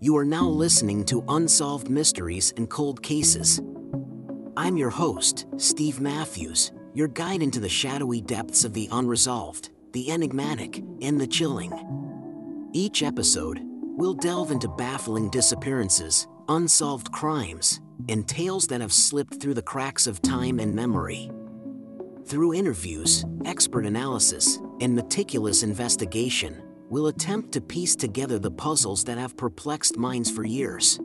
You are now listening to Unsolved Mysteries and Cold Cases. I'm your host, Steve Matthews, your guide into the shadowy depths of the unresolved, the enigmatic, and the chilling. Each episode, we'll delve into baffling disappearances, unsolved crimes, and tales that have slipped through the cracks of time and memory. Through interviews, expert analysis, and meticulous investigation, we'll attempt to piece together the puzzles that have perplexed minds for years.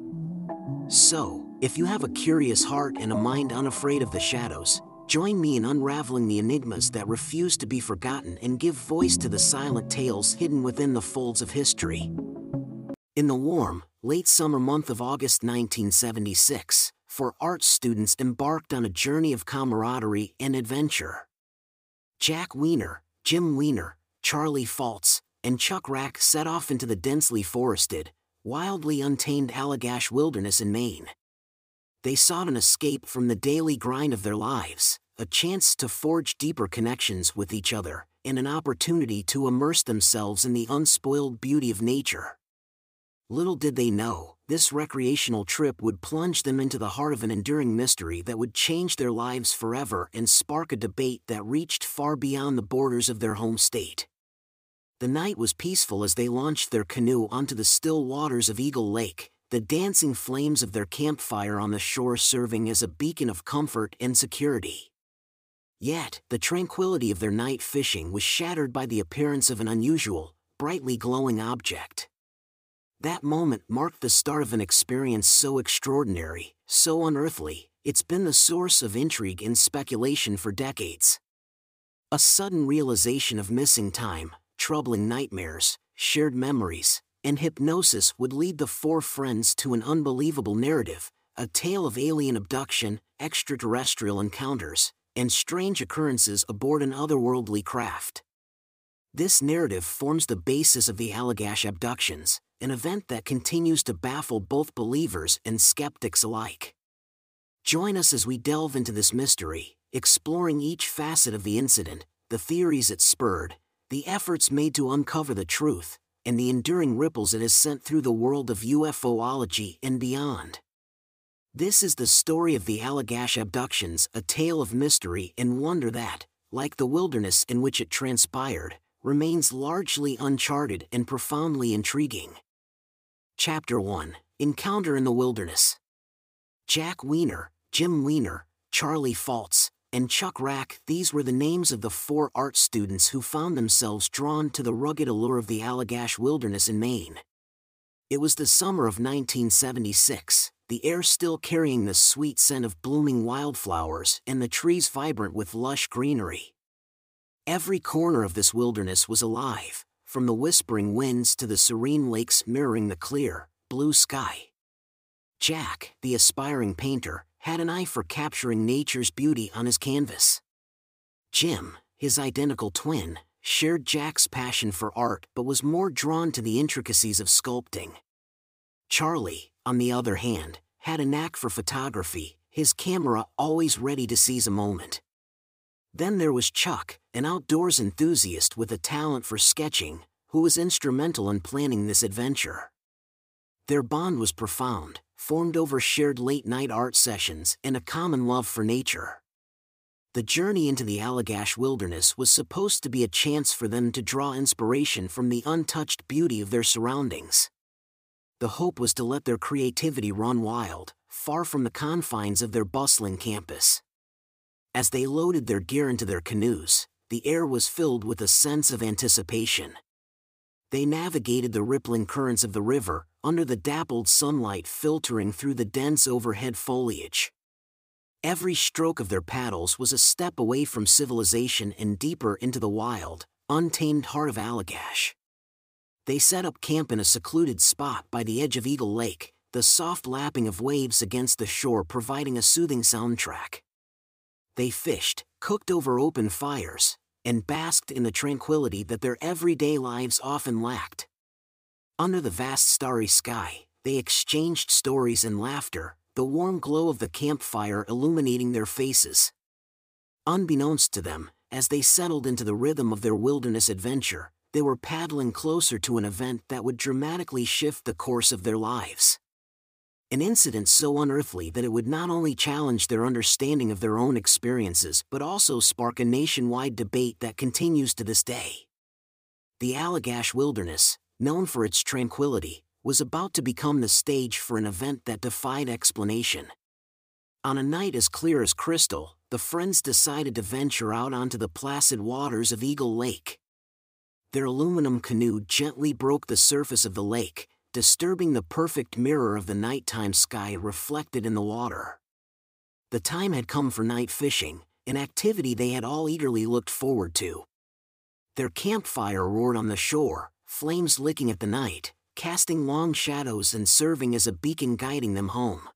So, if you have a curious heart and a mind unafraid of the shadows, join me in unraveling the enigmas that refuse to be forgotten and give voice to the silent tales hidden within the folds of history. In the warm, late summer month of August 1976, four art students embarked on a journey of camaraderie and adventure. Jack Weiner, Jim Weiner, Charlie Foltz, and Chuck Rak set off into the densely forested, wildly untamed Allagash wilderness in Maine. They sought an escape from the daily grind of their lives, a chance to forge deeper connections with each other, and an opportunity to immerse themselves in the unspoiled beauty of nature. Little did they know, this recreational trip would plunge them into the heart of an enduring mystery that would change their lives forever and spark a debate that reached far beyond the borders of their home state. The night was peaceful as they launched their canoe onto the still waters of Eagle Lake, the dancing flames of their campfire on the shore serving as a beacon of comfort and security. Yet, the tranquility of their night fishing was shattered by the appearance of an unusual, brightly glowing object. That moment marked the start of an experience so extraordinary, so unearthly, it's been the source of intrigue and speculation for decades. A sudden realization of missing time, troubling nightmares, shared memories, and hypnosis would lead the four friends to an unbelievable narrative a tale of alien abduction, extraterrestrial encounters, and strange occurrences aboard an otherworldly craft. This narrative forms the basis of the Allagash abductions, an event that continues to baffle both believers and skeptics alike. Join us as we delve into this mystery, exploring each facet of the incident, the theories it spurred, the efforts made to uncover the truth, and the enduring ripples it has sent through the world of UFOlogy and beyond. This is the story of the Allagash abductions, a tale of mystery and wonder that, like the wilderness in which it transpired, remains largely uncharted and profoundly intriguing. Chapter 1 Encounter in the Wilderness Jack Weiner, Jim Weiner, Charlie Foltz, and Chuck Rak, these were the names of the four art students who found themselves drawn to the rugged allure of the Allagash wilderness in Maine. It was the summer of 1976, the air still carrying the sweet scent of blooming wildflowers and the trees vibrant with lush greenery. Every corner of this wilderness was alive, from the whispering winds to the serene lakes mirroring the clear, blue sky. Jack, the aspiring painter, had an eye for capturing nature's beauty on his canvas. Jim, his identical twin, shared Jack's passion for art but was more drawn to the intricacies of sculpting. Charlie, on the other hand, had a knack for photography, his camera always ready to seize a moment. Then there was Chuck, an outdoors enthusiast with a talent for sketching, who was instrumental in planning this adventure. Their bond was profound, formed over shared late night art sessions and a common love for nature. The journey into the Allagash wilderness was supposed to be a chance for them to draw inspiration from the untouched beauty of their surroundings. The hope was to let their creativity run wild, far from the confines of their bustling campus. As they loaded their gear into their canoes, the air was filled with a sense of anticipation. They navigated the rippling currents of the river, under the dappled sunlight filtering through the dense overhead foliage. Every stroke of their paddles was a step away from civilization and deeper into the wild, untamed heart of Allagash. They set up camp in a secluded spot by the edge of Eagle Lake, the soft lapping of waves against the shore providing a soothing soundtrack. They fished, cooked over open fires, and basked in the tranquility that their everyday lives often lacked. Under the vast starry sky, they exchanged stories and laughter, the warm glow of the campfire illuminating their faces. Unbeknownst to them, as they settled into the rhythm of their wilderness adventure, they were paddling closer to an event that would dramatically shift the course of their lives. An incident so unearthly that it would not only challenge their understanding of their own experiences but also spark a nationwide debate that continues to this day. The Allagash Wilderness, known for its tranquility, was about to become the stage for an event that defied explanation. On a night as clear as crystal, the friends decided to venture out onto the placid waters of Eagle Lake. Their aluminum canoe gently broke the surface of the lake, disturbing the perfect mirror of the nighttime sky reflected in the water. The time had come for night fishing, an activity they had all eagerly looked forward to. Their campfire roared on the shore, flames licking at the night, casting long shadows and serving as a beacon guiding them home.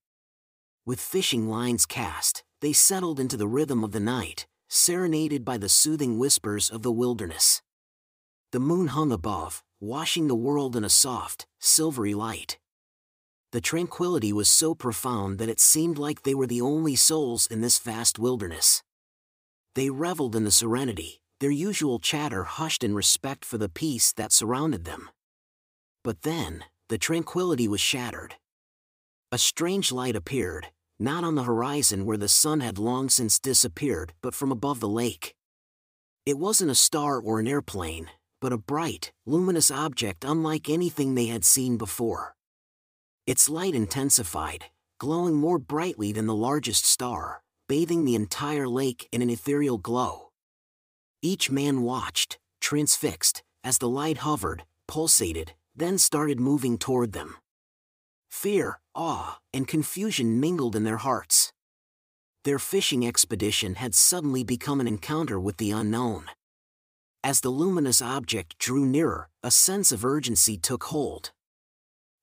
With fishing lines cast, they settled into the rhythm of the night, serenaded by the soothing whispers of the wilderness. The moon hung above, washing the world in a soft, silvery light. The tranquility was so profound that it seemed like they were the only souls in this vast wilderness. They reveled in the serenity, their usual chatter hushed in respect for the peace that surrounded them. But then, the tranquility was shattered. A strange light appeared, not on the horizon where the sun had long since disappeared, but from above the lake. It wasn't a star or an airplane, but a bright, luminous object unlike anything they had seen before. Its light intensified, glowing more brightly than the largest star, bathing the entire lake in an ethereal glow. Each man watched, transfixed, as the light hovered, pulsated, then started moving toward them. Fear, awe, and confusion mingled in their hearts. Their fishing expedition had suddenly become an encounter with the unknown. As the luminous object drew nearer, a sense of urgency took hold.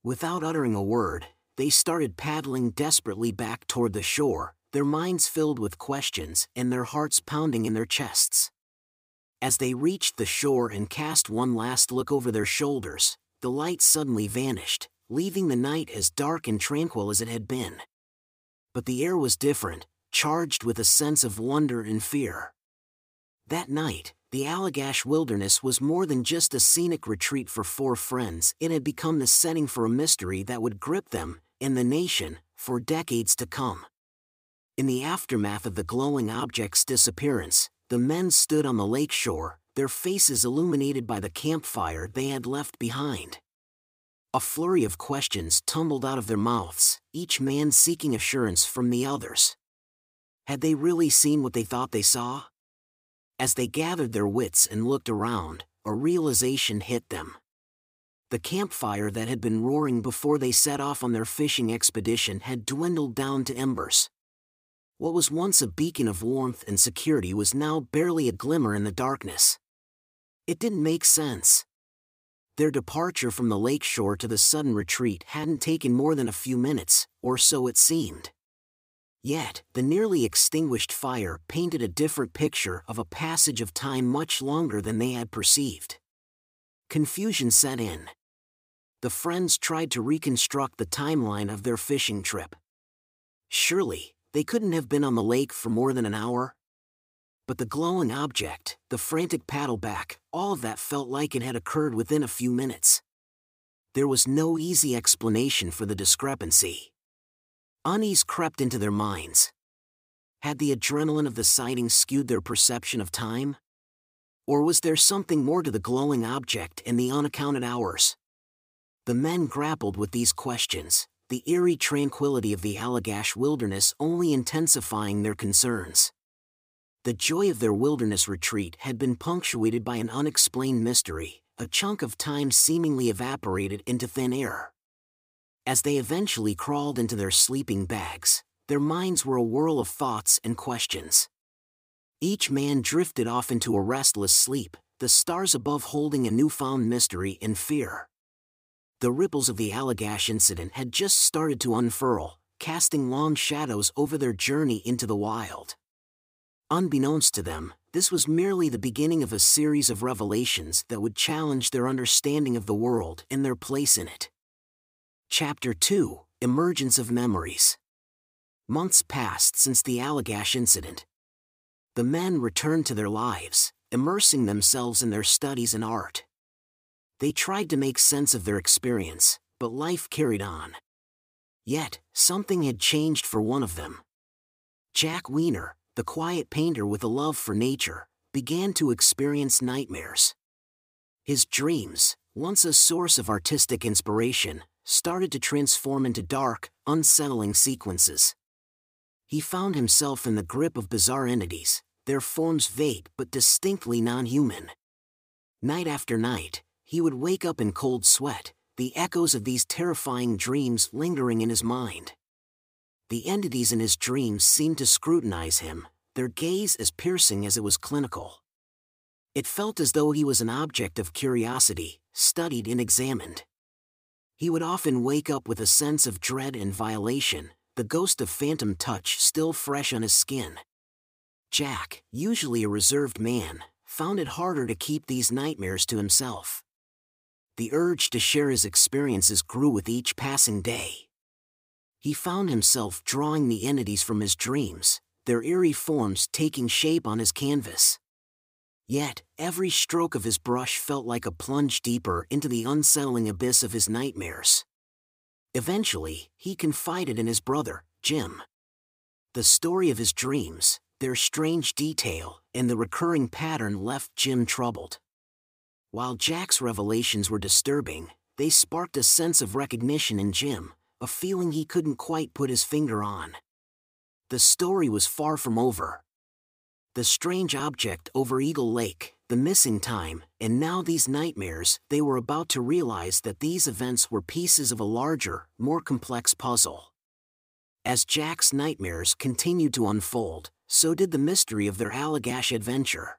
Without uttering a word, they started paddling desperately back toward the shore, their minds filled with questions and their hearts pounding in their chests. As they reached the shore and cast one last look over their shoulders, the light suddenly vanished, leaving the night as dark and tranquil as it had been. But the air was different, charged with a sense of wonder and fear. That night, the Allagash Wilderness was more than just a scenic retreat for four friends, it had become the setting for a mystery that would grip them, and the nation, for decades to come. In the aftermath of the glowing object's disappearance, the men stood on the lake shore, their faces illuminated by the campfire they had left behind. A flurry of questions tumbled out of their mouths, each man seeking assurance from the others. Had they really seen what they thought they saw? As they gathered their wits and looked around, a realization hit them. The campfire that had been roaring before they set off on their fishing expedition had dwindled down to embers. What was once a beacon of warmth and security was now barely a glimmer in the darkness. It didn't make sense. Their departure from the lake shore to the sudden retreat hadn't taken more than a few minutes, or so it seemed. Yet, the nearly extinguished fire painted a different picture of a passage of time much longer than they had perceived. Confusion set in. The friends tried to reconstruct the timeline of their fishing trip. Surely, they couldn't have been on the lake for more than an hour? But the glowing object, the frantic paddle back, all of that felt like it had occurred within a few minutes. There was no easy explanation for the discrepancy. Unease crept into their minds. Had the adrenaline of the sighting skewed their perception of time? Or was there something more to the glowing object and the unaccounted hours? The men grappled with these questions, the eerie tranquility of the Allagash wilderness only intensifying their concerns. The joy of their wilderness retreat had been punctuated by an unexplained mystery, a chunk of time seemingly evaporated into thin air. As they eventually crawled into their sleeping bags, their minds were a whirl of thoughts and questions. Each man drifted off into a restless sleep, the stars above holding a newfound mystery and fear. The ripples of the Allagash incident had just started to unfurl, casting long shadows over their journey into the wild. Unbeknownst to them, this was merely the beginning of a series of revelations that would challenge their understanding of the world and their place in it. Chapter 2 Emergence of Memories Months passed since the Allagash incident. The men returned to their lives, immersing themselves in their studies and art. They tried to make sense of their experience, but life carried on. Yet, something had changed for one of them. Jack Weiner, the quiet painter with a love for nature, began to experience nightmares. His dreams, once a source of artistic inspiration, started to transform into dark, unsettling sequences. He found himself in the grip of bizarre entities, their forms vague but distinctly non human. Night after night, he would wake up in cold sweat, the echoes of these terrifying dreams lingering in his mind. The entities in his dreams seemed to scrutinize him, their gaze as piercing as it was clinical. It felt as though he was an object of curiosity, studied and examined. He would often wake up with a sense of dread and violation, the ghost of phantom touch still fresh on his skin. Jack, usually a reserved man, found it harder to keep these nightmares to himself. The urge to share his experiences grew with each passing day. He found himself drawing the entities from his dreams, their eerie forms taking shape on his canvas. Yet, every stroke of his brush felt like a plunge deeper into the unsettling abyss of his nightmares. Eventually, he confided in his brother, Jim. The story of his dreams, their strange detail, and the recurring pattern left Jim troubled. While Jack's revelations were disturbing, they sparked a sense of recognition in Jim, a feeling he couldn't quite put his finger on. The story was far from over. The strange object over Eagle Lake, the missing time, and now these nightmares, they were about to realize that these events were pieces of a larger, more complex puzzle. As Jack's nightmares continued to unfold, so did the mystery of their Allagash adventure.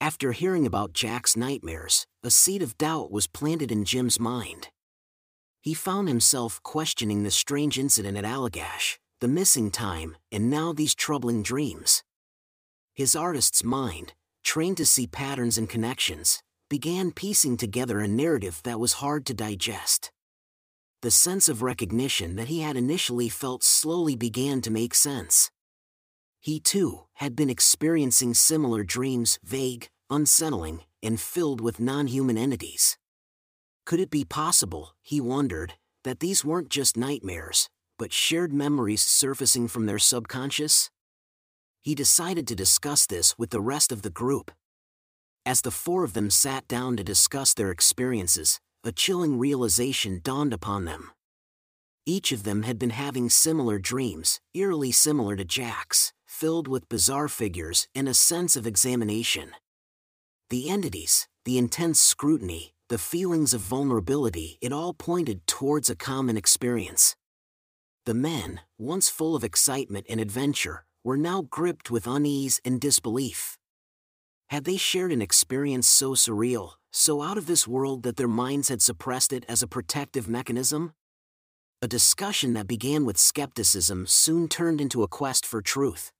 After hearing about Jack's nightmares, a seed of doubt was planted in Jim's mind. He found himself questioning the strange incident at Allagash, the missing time, and now these troubling dreams. His artist's mind, trained to see patterns and connections, began piecing together a narrative that was hard to digest. The sense of recognition that he had initially felt slowly began to make sense. He too had been experiencing similar dreams, vague, unsettling, and filled with non human entities. Could it be possible, he wondered, that these weren't just nightmares, but shared memories surfacing from their subconscious? he decided to discuss this with the rest of the group. As the four of them sat down to discuss their experiences, a chilling realization dawned upon them. Each of them had been having similar dreams, eerily similar to Jack's, filled with bizarre figures and a sense of examination. The entities, the intense scrutiny, the feelings of vulnerability, it all pointed towards a common experience. The men, once full of excitement and adventure, were now gripped with unease and disbelief. Had they shared an experience so surreal, so out of this world that their minds had suppressed it as a protective mechanism? A discussion that began with skepticism soon turned into a quest for truth.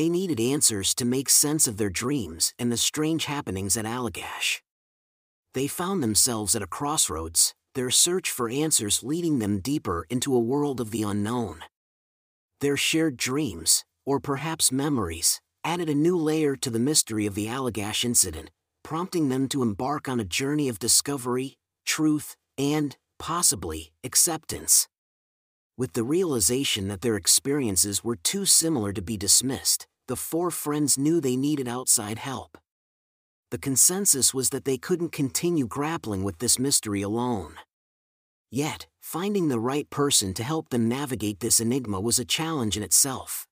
They needed answers to make sense of their dreams and the strange happenings at Allagash. They found themselves at a crossroads, their search for answers leading them deeper into a world of the unknown. Their shared dreams, or perhaps memories, added a new layer to the mystery of the Allagash incident, prompting them to embark on a journey of discovery, truth, and, possibly, acceptance. With the realization that their experiences were too similar to be dismissed, the four friends knew they needed outside help. The consensus was that they couldn't continue grappling with this mystery alone. Yet, finding the right person to help them navigate this enigma was a challenge in itself.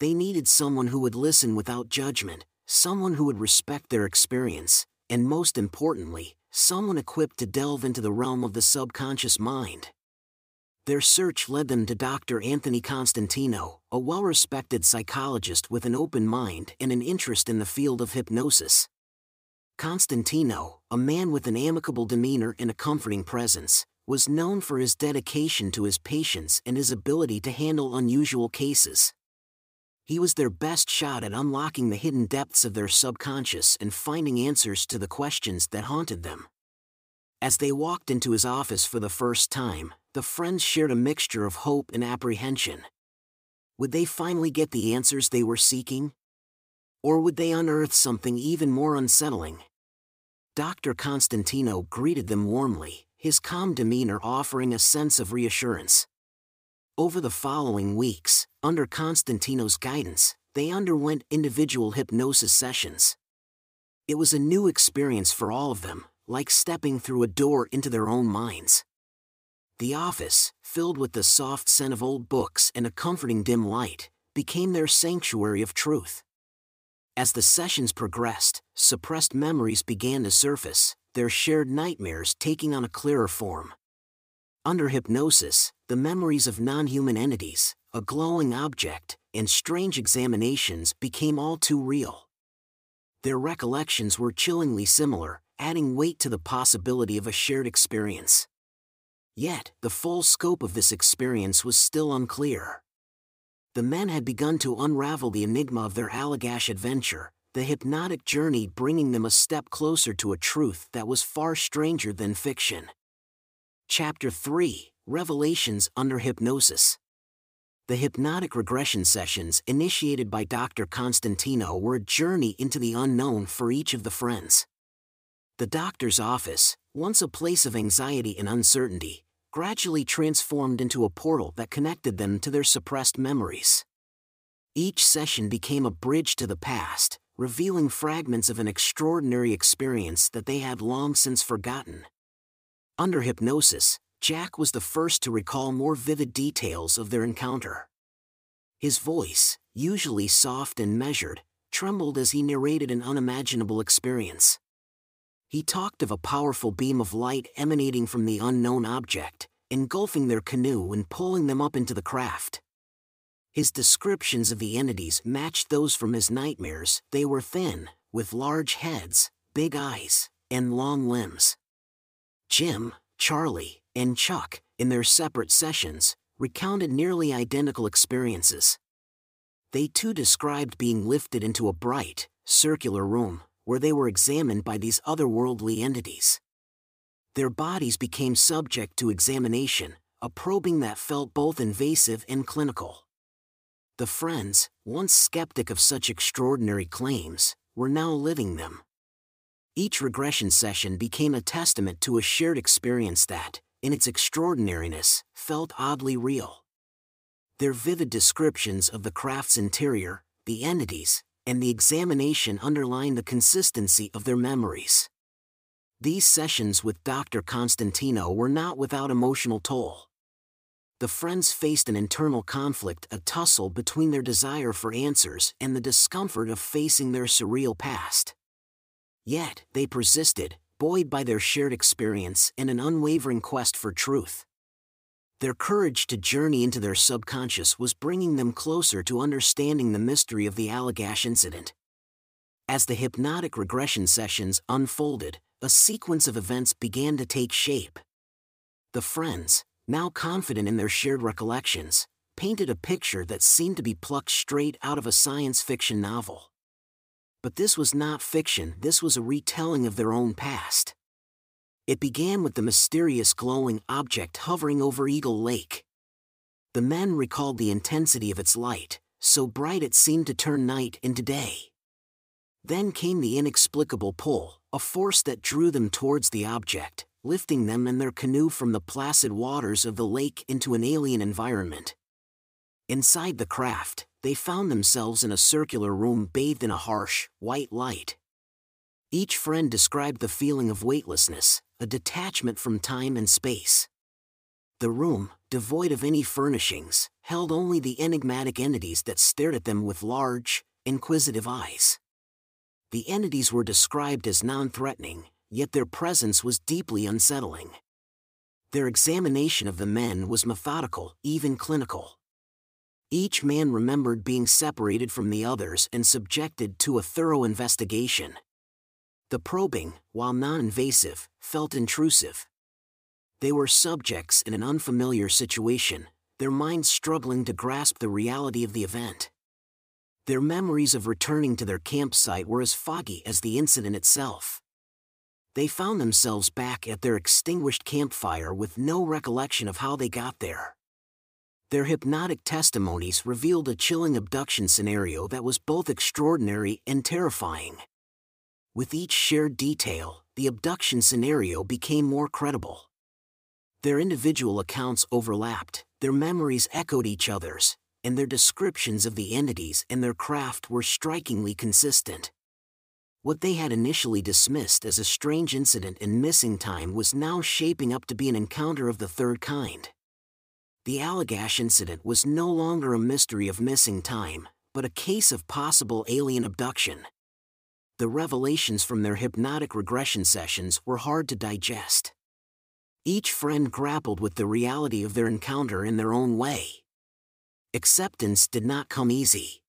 They needed someone who would listen without judgment, someone who would respect their experience, and most importantly, someone equipped to delve into the realm of the subconscious mind. Their search led them to Dr. Anthony Constantino, a well respected psychologist with an open mind and an interest in the field of hypnosis. Constantino, a man with an amicable demeanor and a comforting presence, was known for his dedication to his patients and his ability to handle unusual cases. He was their best shot at unlocking the hidden depths of their subconscious and finding answers to the questions that haunted them. As they walked into his office for the first time, the friends shared a mixture of hope and apprehension. Would they finally get the answers they were seeking? Or would they unearth something even more unsettling? Dr. Constantino greeted them warmly, his calm demeanor offering a sense of reassurance. Over the following weeks, under Constantino's guidance, they underwent individual hypnosis sessions. It was a new experience for all of them, like stepping through a door into their own minds. The office, filled with the soft scent of old books and a comforting dim light, became their sanctuary of truth. As the sessions progressed, suppressed memories began to surface, their shared nightmares taking on a clearer form. Under hypnosis, the memories of non human entities, a glowing object, and strange examinations became all too real. Their recollections were chillingly similar, adding weight to the possibility of a shared experience. Yet, the full scope of this experience was still unclear. The men had begun to unravel the enigma of their Allagash adventure, the hypnotic journey bringing them a step closer to a truth that was far stranger than fiction. Chapter 3 Revelations Under Hypnosis The hypnotic regression sessions initiated by Dr. Constantino were a journey into the unknown for each of the friends. The doctor's office, once a place of anxiety and uncertainty, gradually transformed into a portal that connected them to their suppressed memories. Each session became a bridge to the past, revealing fragments of an extraordinary experience that they had long since forgotten. Under hypnosis, Jack was the first to recall more vivid details of their encounter. His voice, usually soft and measured, trembled as he narrated an unimaginable experience. He talked of a powerful beam of light emanating from the unknown object, engulfing their canoe and pulling them up into the craft. His descriptions of the entities matched those from his nightmares. They were thin, with large heads, big eyes, and long limbs. Jim, Charlie, and Chuck, in their separate sessions, recounted nearly identical experiences. They too described being lifted into a bright, circular room, where they were examined by these otherworldly entities. Their bodies became subject to examination, a probing that felt both invasive and clinical. The friends, once skeptic of such extraordinary claims, were now living them. Each regression session became a testament to a shared experience that, in its extraordinariness, felt oddly real. Their vivid descriptions of the craft's interior, the entities, and the examination underlined the consistency of their memories. These sessions with Dr. Constantino were not without emotional toll. The friends faced an internal conflict, a tussle between their desire for answers and the discomfort of facing their surreal past. Yet, they persisted, buoyed by their shared experience and an unwavering quest for truth. Their courage to journey into their subconscious was bringing them closer to understanding the mystery of the Allagash incident. As the hypnotic regression sessions unfolded, a sequence of events began to take shape. The friends, now confident in their shared recollections, painted a picture that seemed to be plucked straight out of a science fiction novel. But this was not fiction, this was a retelling of their own past. It began with the mysterious glowing object hovering over Eagle Lake. The men recalled the intensity of its light, so bright it seemed to turn night into day. Then came the inexplicable pull, a force that drew them towards the object, lifting them and their canoe from the placid waters of the lake into an alien environment. Inside the craft, they found themselves in a circular room bathed in a harsh, white light. Each friend described the feeling of weightlessness, a detachment from time and space. The room, devoid of any furnishings, held only the enigmatic entities that stared at them with large, inquisitive eyes. The entities were described as non threatening, yet their presence was deeply unsettling. Their examination of the men was methodical, even clinical. Each man remembered being separated from the others and subjected to a thorough investigation. The probing, while non invasive, felt intrusive. They were subjects in an unfamiliar situation, their minds struggling to grasp the reality of the event. Their memories of returning to their campsite were as foggy as the incident itself. They found themselves back at their extinguished campfire with no recollection of how they got there. Their hypnotic testimonies revealed a chilling abduction scenario that was both extraordinary and terrifying. With each shared detail, the abduction scenario became more credible. Their individual accounts overlapped, their memories echoed each other's, and their descriptions of the entities and their craft were strikingly consistent. What they had initially dismissed as a strange incident in missing time was now shaping up to be an encounter of the third kind. The Allagash incident was no longer a mystery of missing time, but a case of possible alien abduction. The revelations from their hypnotic regression sessions were hard to digest. Each friend grappled with the reality of their encounter in their own way. Acceptance did not come easy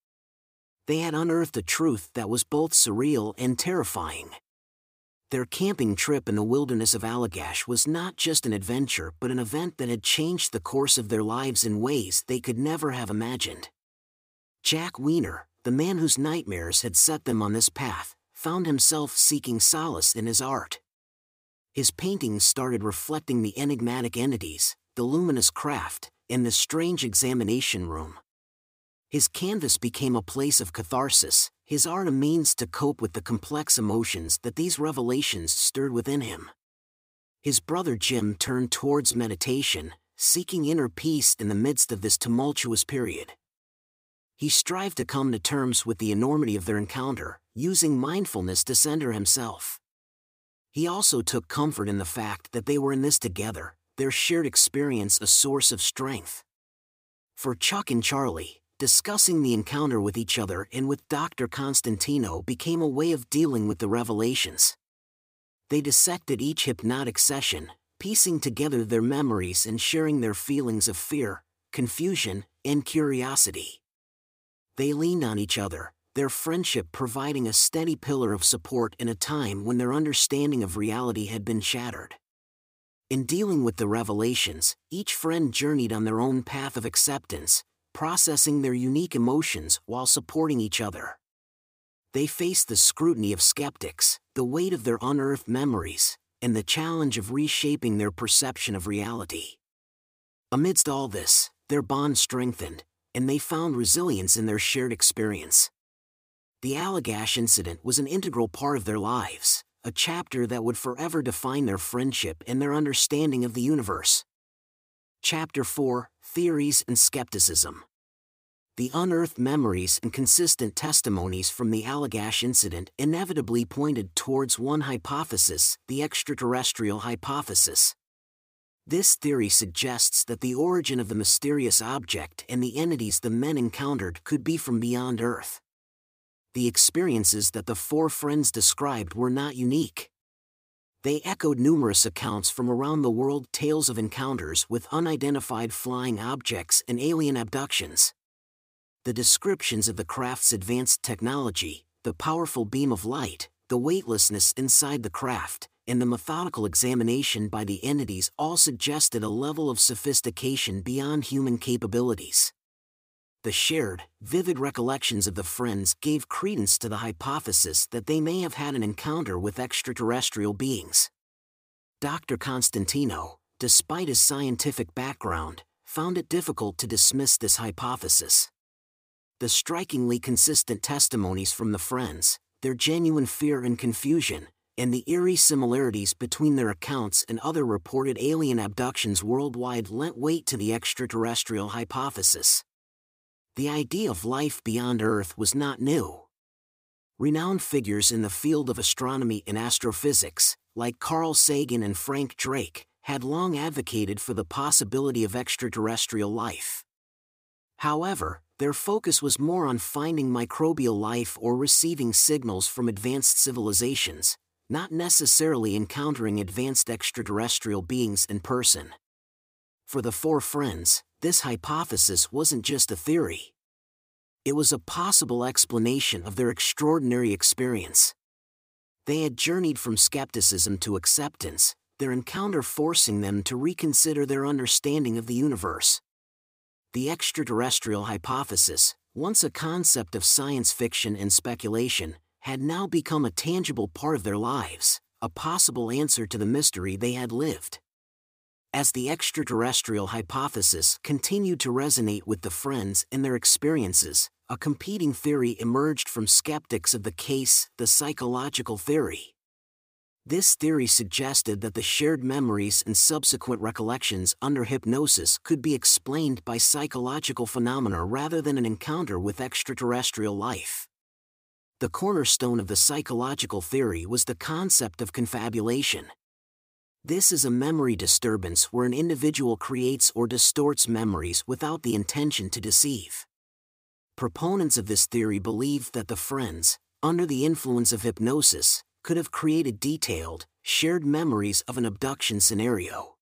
they had unearthed a truth that was both surreal and terrifying. Their camping trip in the wilderness of Allagash was not just an adventure but an event that had changed the course of their lives in ways they could never have imagined. Jack Weiner, the man whose nightmares had set them on this path, found himself seeking solace in his art. His paintings started reflecting the enigmatic entities, the luminous craft, and the strange examination room. His canvas became a place of catharsis, his art a means to cope with the complex emotions that these revelations stirred within him. His brother Jim turned towards meditation, seeking inner peace in the midst of this tumultuous period. He strived to come to terms with the enormity of their encounter, using mindfulness to center himself. He also took comfort in the fact that they were in this together, their shared experience a source of strength. For Chuck and Charlie, discussing the encounter with each other and with Dr. Constantino became a way of dealing with the revelations. They dissected each hypnotic session, piecing together their memories and sharing their feelings of fear, confusion, and curiosity. They leaned on each other, their friendship providing a steady pillar of support in a time when their understanding of reality had been shattered. In dealing with the revelations, each friend journeyed on their own path of acceptance, processing their unique emotions while supporting each other. They faced the scrutiny of skeptics, the weight of their unearthed memories, and the challenge of reshaping their perception of reality. Amidst all this, their bond strengthened, and they found resilience in their shared experience. The Allagash incident was an integral part of their lives, a chapter that would forever define their friendship and their understanding of the universe. Chapter 4 Theories and Skepticism The unearthed memories and consistent testimonies from the Allagash incident inevitably pointed towards one hypothesis, the extraterrestrial hypothesis. This theory suggests that the origin of the mysterious object and the entities the men encountered could be from beyond Earth. The experiences that the four friends described were not unique. They echoed numerous accounts from around the world tales of encounters with unidentified flying objects and alien abductions. The descriptions of the craft's advanced technology, the powerful beam of light, the weightlessness inside the craft, and the methodical examination by the entities all suggested a level of sophistication beyond human capabilities. The shared, vivid recollections of the friends gave credence to the hypothesis that they may have had an encounter with extraterrestrial beings. Dr. Constantino, despite his scientific background, found it difficult to dismiss this hypothesis. The strikingly consistent testimonies from the friends, their genuine fear and confusion, and the eerie similarities between their accounts and other reported alien abductions worldwide lent weight to the extraterrestrial hypothesis the idea of life beyond Earth was not new. Renowned figures in the field of astronomy and astrophysics, like Carl Sagan and Frank Drake, had long advocated for the possibility of extraterrestrial life. However, their focus was more on finding microbial life or receiving signals from advanced civilizations, not necessarily encountering advanced extraterrestrial beings in person. For the four friends, this hypothesis wasn't just a theory. It was a possible explanation of their extraordinary experience. They had journeyed from skepticism to acceptance, their encounter forcing them to reconsider their understanding of the universe. The extraterrestrial hypothesis, once a concept of science fiction and speculation, had now become a tangible part of their lives, a possible answer to the mystery they had lived. As the extraterrestrial hypothesis continued to resonate with the friends and their experiences, a competing theory emerged from skeptics of the case, the psychological theory. This theory suggested that the shared memories and subsequent recollections under hypnosis could be explained by psychological phenomena rather than an encounter with extraterrestrial life. The cornerstone of the psychological theory was the concept of confabulation. This is a memory disturbance where an individual creates or distorts memories without the intention to deceive. Proponents of this theory believed that the friends, under the influence of hypnosis, could have created detailed, shared memories of an abduction scenario.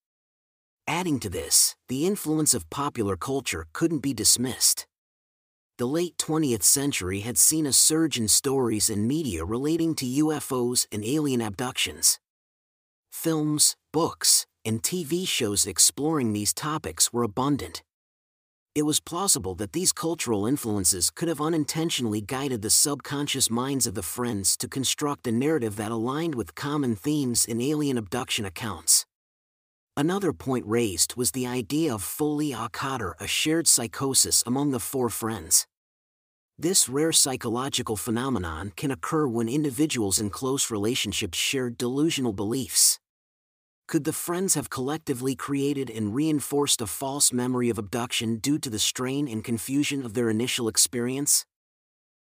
Adding to this, the influence of popular culture couldn't be dismissed. The late 20th century had seen a surge in stories and media relating to UFOs and alien abductions. Films, books, and TV shows exploring these topics were abundant, it was plausible that these cultural influences could have unintentionally guided the subconscious minds of the friends to construct a narrative that aligned with common themes in alien abduction accounts. Another point raised was the idea of quatre, a shared psychosis among the four friends. This rare psychological phenomenon can occur when individuals in close relationships share delusional beliefs could the friends have collectively created and reinforced a false memory of abduction due to the strain and confusion of their initial experience?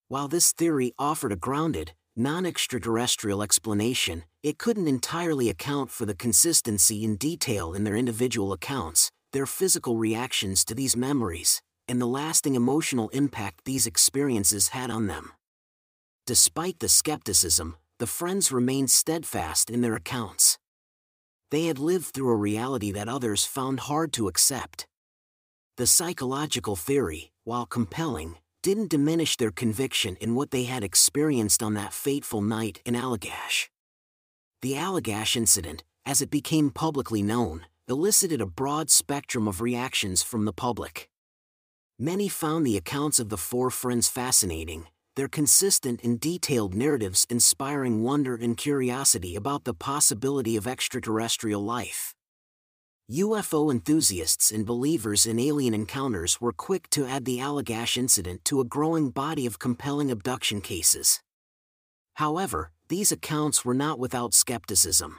While this theory offered a grounded, non extraterrestrial explanation, it couldn't entirely account for the consistency and detail in their individual accounts, their physical reactions to these memories, and the lasting emotional impact these experiences had on them. Despite the skepticism, the friends remained steadfast in their accounts they had lived through a reality that others found hard to accept. The psychological theory, while compelling, didn't diminish their conviction in what they had experienced on that fateful night in Allagash. The Allagash incident, as it became publicly known, elicited a broad spectrum of reactions from the public. Many found the accounts of the four friends fascinating, their consistent and detailed narratives inspiring wonder and curiosity about the possibility of extraterrestrial life. UFO enthusiasts and believers in alien encounters were quick to add the Allagash incident to a growing body of compelling abduction cases. However, these accounts were not without skepticism.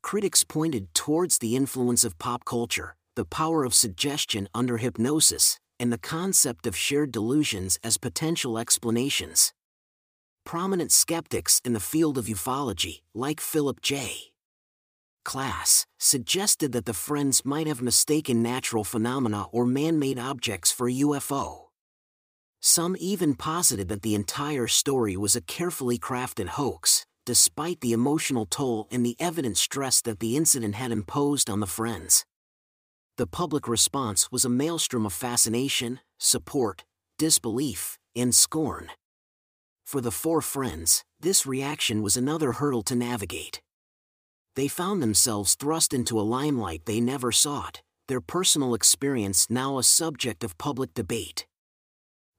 Critics pointed towards the influence of pop culture, the power of suggestion under hypnosis, and the concept of shared delusions as potential explanations. Prominent skeptics in the field of ufology, like Philip J. Klass, suggested that the friends might have mistaken natural phenomena or man made objects for UFO. Some even posited that the entire story was a carefully crafted hoax, despite the emotional toll and the evident stress that the incident had imposed on the friends the public response was a maelstrom of fascination, support, disbelief, and scorn. For the four friends, this reaction was another hurdle to navigate. They found themselves thrust into a limelight they never sought, their personal experience now a subject of public debate.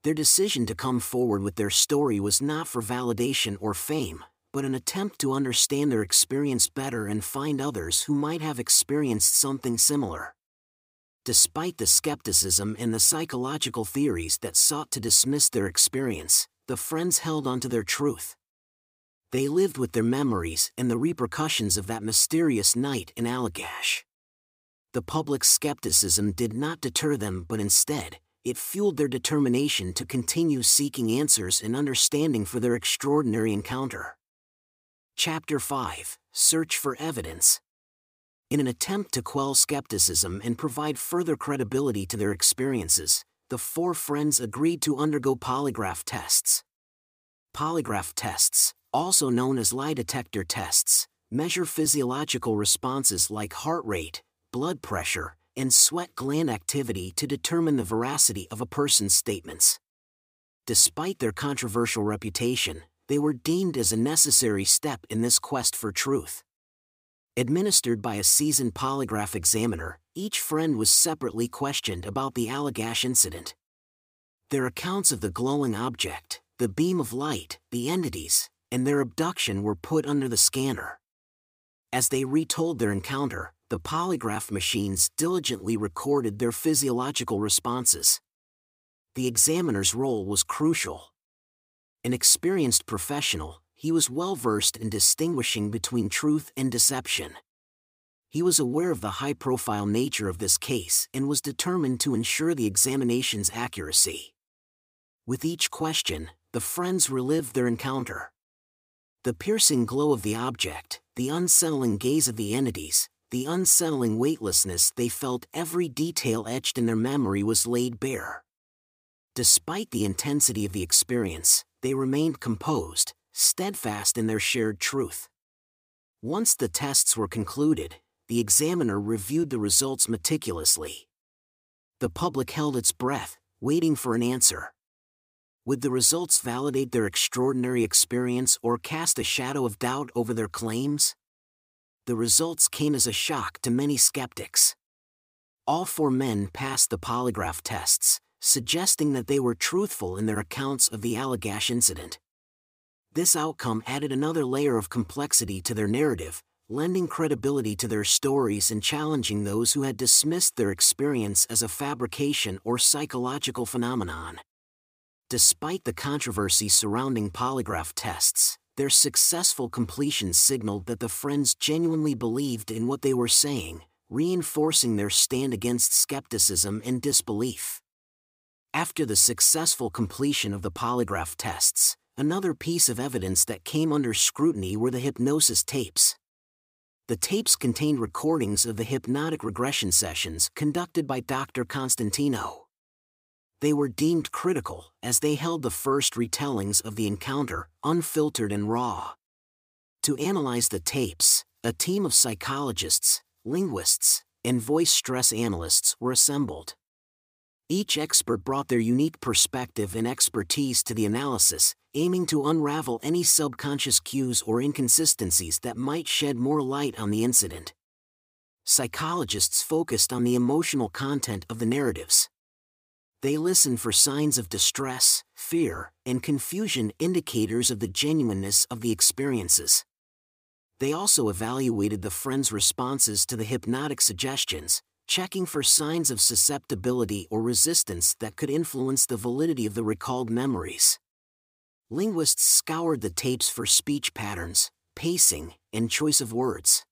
Their decision to come forward with their story was not for validation or fame, but an attempt to understand their experience better and find others who might have experienced something similar. Despite the skepticism and the psychological theories that sought to dismiss their experience, the friends held onto their truth. They lived with their memories and the repercussions of that mysterious night in Allagash. The public's skepticism did not deter them, but instead, it fueled their determination to continue seeking answers and understanding for their extraordinary encounter. Chapter 5 Search for Evidence in an attempt to quell skepticism and provide further credibility to their experiences, the four friends agreed to undergo polygraph tests. Polygraph tests, also known as lie detector tests, measure physiological responses like heart rate, blood pressure, and sweat gland activity to determine the veracity of a person's statements. Despite their controversial reputation, they were deemed as a necessary step in this quest for truth. Administered by a seasoned polygraph examiner, each friend was separately questioned about the Allagash incident. Their accounts of the glowing object, the beam of light, the entities, and their abduction were put under the scanner. As they retold their encounter, the polygraph machines diligently recorded their physiological responses. The examiner's role was crucial. An experienced professional, he was well versed in distinguishing between truth and deception. He was aware of the high profile nature of this case and was determined to ensure the examination's accuracy. With each question, the friends relived their encounter. The piercing glow of the object, the unsettling gaze of the entities, the unsettling weightlessness they felt every detail etched in their memory was laid bare. Despite the intensity of the experience, they remained composed, steadfast in their shared truth. Once the tests were concluded, the examiner reviewed the results meticulously. The public held its breath, waiting for an answer. Would the results validate their extraordinary experience or cast a shadow of doubt over their claims? The results came as a shock to many skeptics. All four men passed the polygraph tests, suggesting that they were truthful in their accounts of the Allagash incident. This outcome added another layer of complexity to their narrative, lending credibility to their stories and challenging those who had dismissed their experience as a fabrication or psychological phenomenon. Despite the controversy surrounding polygraph tests, their successful completion signaled that the friends genuinely believed in what they were saying, reinforcing their stand against skepticism and disbelief. After the successful completion of the polygraph tests, another piece of evidence that came under scrutiny were the hypnosis tapes. The tapes contained recordings of the hypnotic regression sessions conducted by Dr. Constantino. They were deemed critical as they held the first retellings of the encounter, unfiltered and raw. To analyze the tapes, a team of psychologists, linguists, and voice stress analysts were assembled. Each expert brought their unique perspective and expertise to the analysis, aiming to unravel any subconscious cues or inconsistencies that might shed more light on the incident. Psychologists focused on the emotional content of the narratives. They listened for signs of distress, fear, and confusion indicators of the genuineness of the experiences. They also evaluated the friends' responses to the hypnotic suggestions, checking for signs of susceptibility or resistance that could influence the validity of the recalled memories. Linguists scoured the tapes for speech patterns, pacing, and choice of words.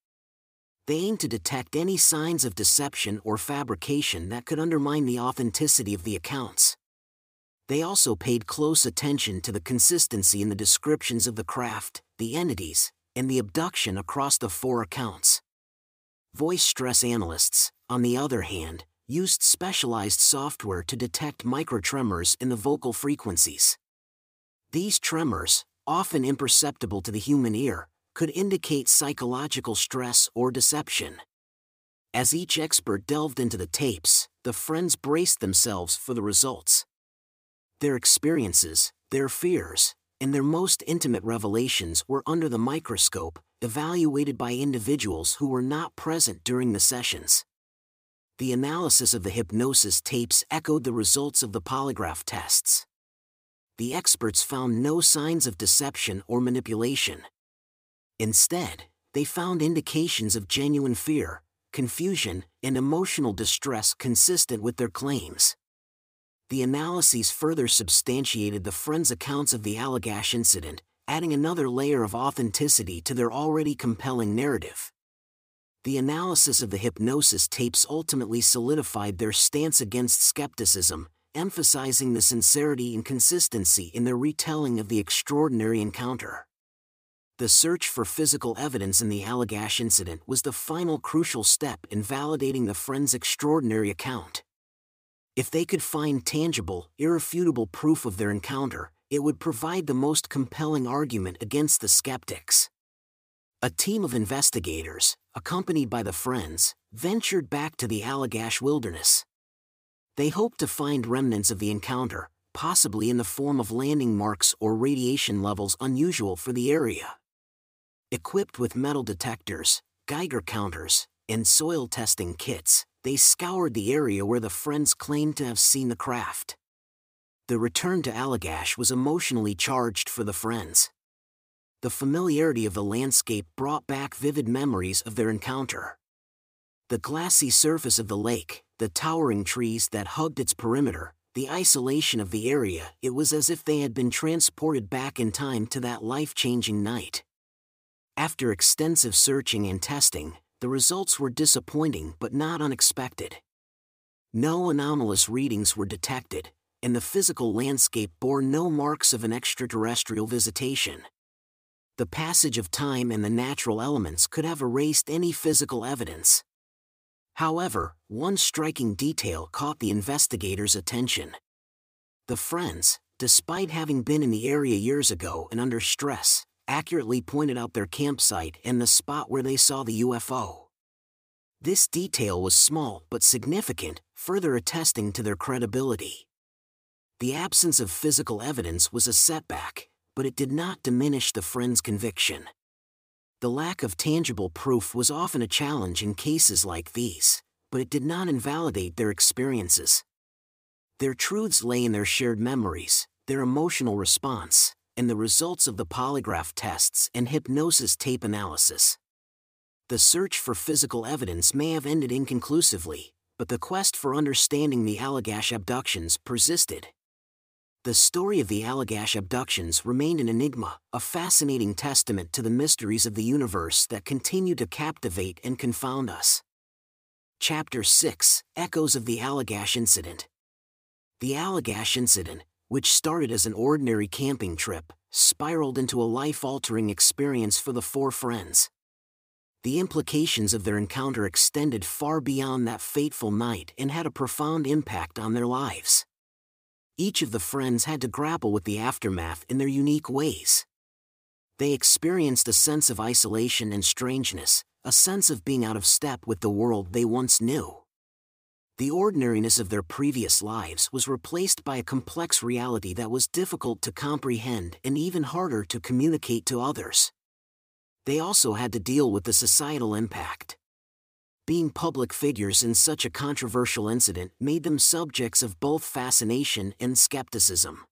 They aimed to detect any signs of deception or fabrication that could undermine the authenticity of the accounts. They also paid close attention to the consistency in the descriptions of the craft, the entities, and the abduction across the four accounts. Voice stress analysts, on the other hand, used specialized software to detect microtremors in the vocal frequencies. These tremors, often imperceptible to the human ear, could indicate psychological stress or deception. As each expert delved into the tapes, the friends braced themselves for the results. Their experiences, their fears, and their most intimate revelations were under the microscope, evaluated by individuals who were not present during the sessions. The analysis of the hypnosis tapes echoed the results of the polygraph tests. The experts found no signs of deception or manipulation. Instead, they found indications of genuine fear, confusion, and emotional distress consistent with their claims. The analyses further substantiated the friends' accounts of the Allagash incident, adding another layer of authenticity to their already compelling narrative the analysis of the hypnosis tapes ultimately solidified their stance against skepticism, emphasizing the sincerity and consistency in their retelling of the extraordinary encounter. The search for physical evidence in the Allagash incident was the final crucial step in validating the friends' extraordinary account. If they could find tangible, irrefutable proof of their encounter, it would provide the most compelling argument against the skeptics. A team of investigators, accompanied by the Friends, ventured back to the Allagash wilderness. They hoped to find remnants of the encounter, possibly in the form of landing marks or radiation levels unusual for the area. Equipped with metal detectors, Geiger counters, and soil testing kits, they scoured the area where the Friends claimed to have seen the craft. The return to Allagash was emotionally charged for the Friends the familiarity of the landscape brought back vivid memories of their encounter. The glassy surface of the lake, the towering trees that hugged its perimeter, the isolation of the area, it was as if they had been transported back in time to that life changing night. After extensive searching and testing, the results were disappointing but not unexpected. No anomalous readings were detected, and the physical landscape bore no marks of an extraterrestrial visitation. The passage of time and the natural elements could have erased any physical evidence. However, one striking detail caught the investigators' attention. The friends, despite having been in the area years ago and under stress, accurately pointed out their campsite and the spot where they saw the UFO. This detail was small but significant, further attesting to their credibility. The absence of physical evidence was a setback, but it did not diminish the friends' conviction. The lack of tangible proof was often a challenge in cases like these, but it did not invalidate their experiences. Their truths lay in their shared memories, their emotional response, and the results of the polygraph tests and hypnosis tape analysis. The search for physical evidence may have ended inconclusively, but the quest for understanding the Allagash abductions persisted. The story of the Allagash abductions remained an enigma, a fascinating testament to the mysteries of the universe that continue to captivate and confound us. Chapter 6 Echoes of the Allagash Incident The Allagash Incident, which started as an ordinary camping trip, spiraled into a life altering experience for the four friends. The implications of their encounter extended far beyond that fateful night and had a profound impact on their lives each of the friends had to grapple with the aftermath in their unique ways. They experienced a sense of isolation and strangeness, a sense of being out of step with the world they once knew. The ordinariness of their previous lives was replaced by a complex reality that was difficult to comprehend and even harder to communicate to others. They also had to deal with the societal impact being public figures in such a controversial incident made them subjects of both fascination and skepticism.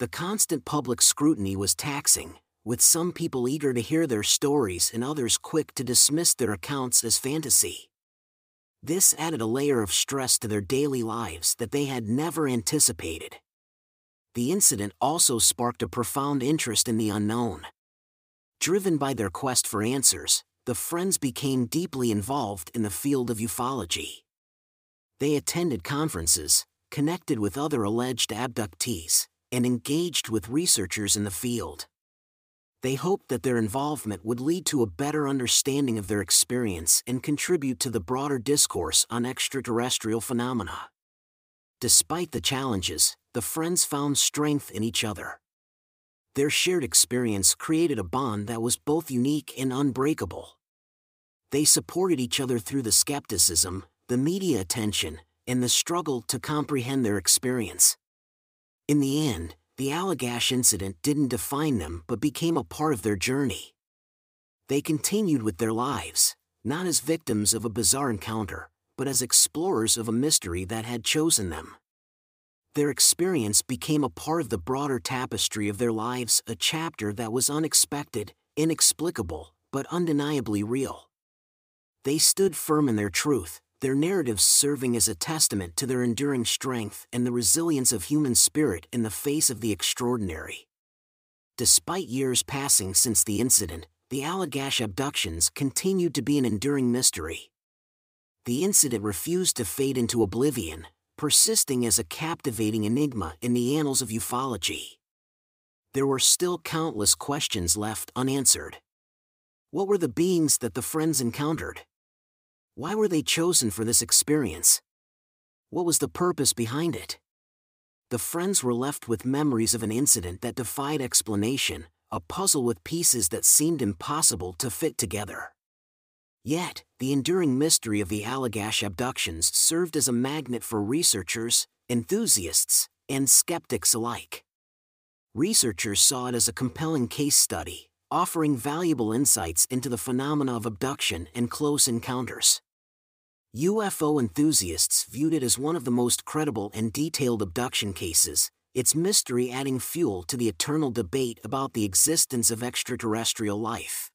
The constant public scrutiny was taxing, with some people eager to hear their stories and others quick to dismiss their accounts as fantasy. This added a layer of stress to their daily lives that they had never anticipated. The incident also sparked a profound interest in the unknown. Driven by their quest for answers, the friends became deeply involved in the field of ufology. They attended conferences, connected with other alleged abductees, and engaged with researchers in the field. They hoped that their involvement would lead to a better understanding of their experience and contribute to the broader discourse on extraterrestrial phenomena. Despite the challenges, the friends found strength in each other. Their shared experience created a bond that was both unique and unbreakable. They supported each other through the skepticism, the media attention, and the struggle to comprehend their experience. In the end, the Allagash incident didn't define them but became a part of their journey. They continued with their lives, not as victims of a bizarre encounter, but as explorers of a mystery that had chosen them their experience became a part of the broader tapestry of their lives, a chapter that was unexpected, inexplicable, but undeniably real. They stood firm in their truth, their narratives serving as a testament to their enduring strength and the resilience of human spirit in the face of the extraordinary. Despite years passing since the incident, the Allagash abductions continued to be an enduring mystery. The incident refused to fade into oblivion, persisting as a captivating enigma in the annals of ufology. There were still countless questions left unanswered. What were the beings that the friends encountered? Why were they chosen for this experience? What was the purpose behind it? The friends were left with memories of an incident that defied explanation, a puzzle with pieces that seemed impossible to fit together. Yet, the enduring mystery of the Allagash abductions served as a magnet for researchers, enthusiasts, and skeptics alike. Researchers saw it as a compelling case study, offering valuable insights into the phenomena of abduction and close encounters. UFO enthusiasts viewed it as one of the most credible and detailed abduction cases, its mystery adding fuel to the eternal debate about the existence of extraterrestrial life.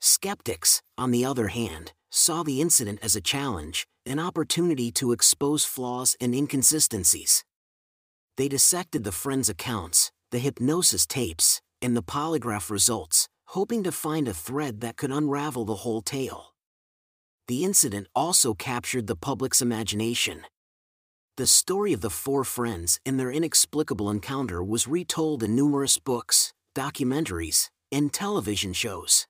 Skeptics, on the other hand, saw the incident as a challenge, an opportunity to expose flaws and inconsistencies. They dissected the friends' accounts, the hypnosis tapes, and the polygraph results, hoping to find a thread that could unravel the whole tale. The incident also captured the public's imagination. The story of the four friends and their inexplicable encounter was retold in numerous books, documentaries, and television shows.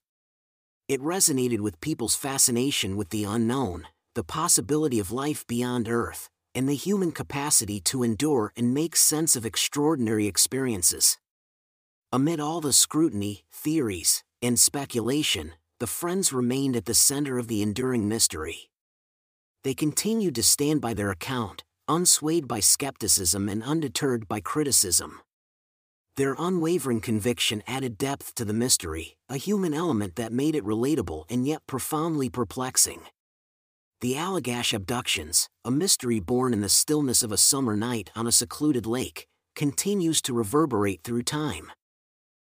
It resonated with people's fascination with the unknown, the possibility of life beyond Earth, and the human capacity to endure and make sense of extraordinary experiences. Amid all the scrutiny, theories, and speculation, the friends remained at the center of the enduring mystery. They continued to stand by their account, unswayed by skepticism and undeterred by criticism. Their unwavering conviction added depth to the mystery, a human element that made it relatable and yet profoundly perplexing. The Allagash abductions, a mystery born in the stillness of a summer night on a secluded lake, continues to reverberate through time.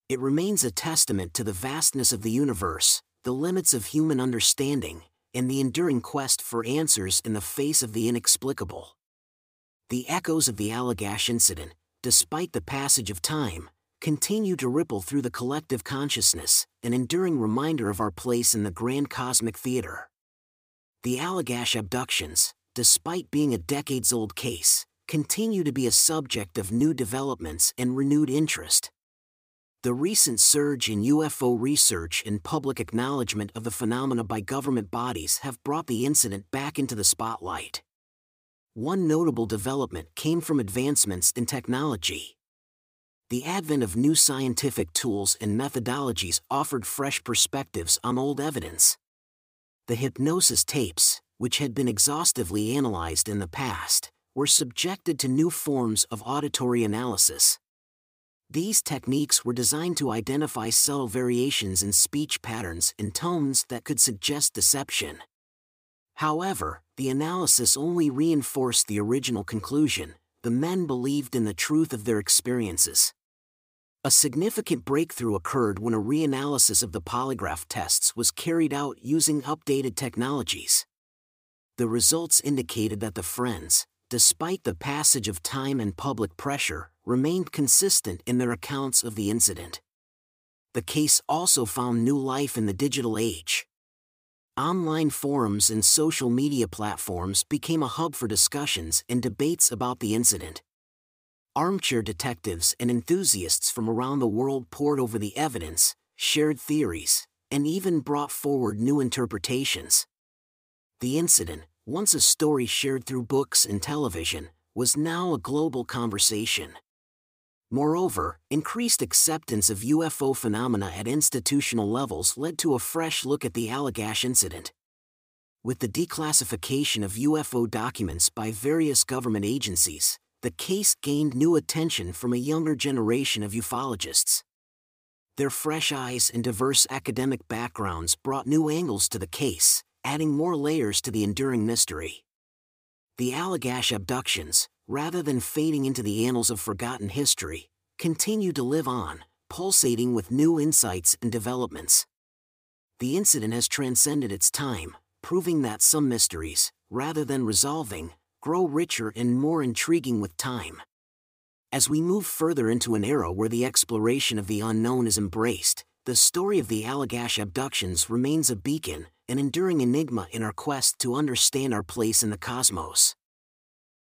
It remains a testament to the vastness of the universe, the limits of human understanding, and the enduring quest for answers in the face of the inexplicable. The echoes of the Allagash incident, despite the passage of time, continue to ripple through the collective consciousness, an enduring reminder of our place in the grand cosmic theater. The Allagash abductions, despite being a decades old case, continue to be a subject of new developments and renewed interest. The recent surge in UFO research and public acknowledgement of the phenomena by government bodies have brought the incident back into the spotlight. One notable development came from advancements in technology. The advent of new scientific tools and methodologies offered fresh perspectives on old evidence. The hypnosis tapes, which had been exhaustively analyzed in the past, were subjected to new forms of auditory analysis. These techniques were designed to identify subtle variations in speech patterns and tones that could suggest deception. However, the analysis only reinforced the original conclusion the men believed in the truth of their experiences. A significant breakthrough occurred when a reanalysis of the polygraph tests was carried out using updated technologies. The results indicated that the friends, despite the passage of time and public pressure, remained consistent in their accounts of the incident. The case also found new life in the digital age. Online forums and social media platforms became a hub for discussions and debates about the incident. Armchair detectives and enthusiasts from around the world pored over the evidence, shared theories, and even brought forward new interpretations. The incident, once a story shared through books and television, was now a global conversation. Moreover, increased acceptance of UFO phenomena at institutional levels led to a fresh look at the Allagash incident. With the declassification of UFO documents by various government agencies, the case gained new attention from a younger generation of ufologists. Their fresh eyes and diverse academic backgrounds brought new angles to the case, adding more layers to the enduring mystery. The Allagash abductions, rather than fading into the annals of forgotten history, continue to live on, pulsating with new insights and developments. The incident has transcended its time, proving that some mysteries, rather than resolving, grow richer and more intriguing with time. As we move further into an era where the exploration of the unknown is embraced, the story of the Allagash abductions remains a beacon, an enduring enigma in our quest to understand our place in the cosmos.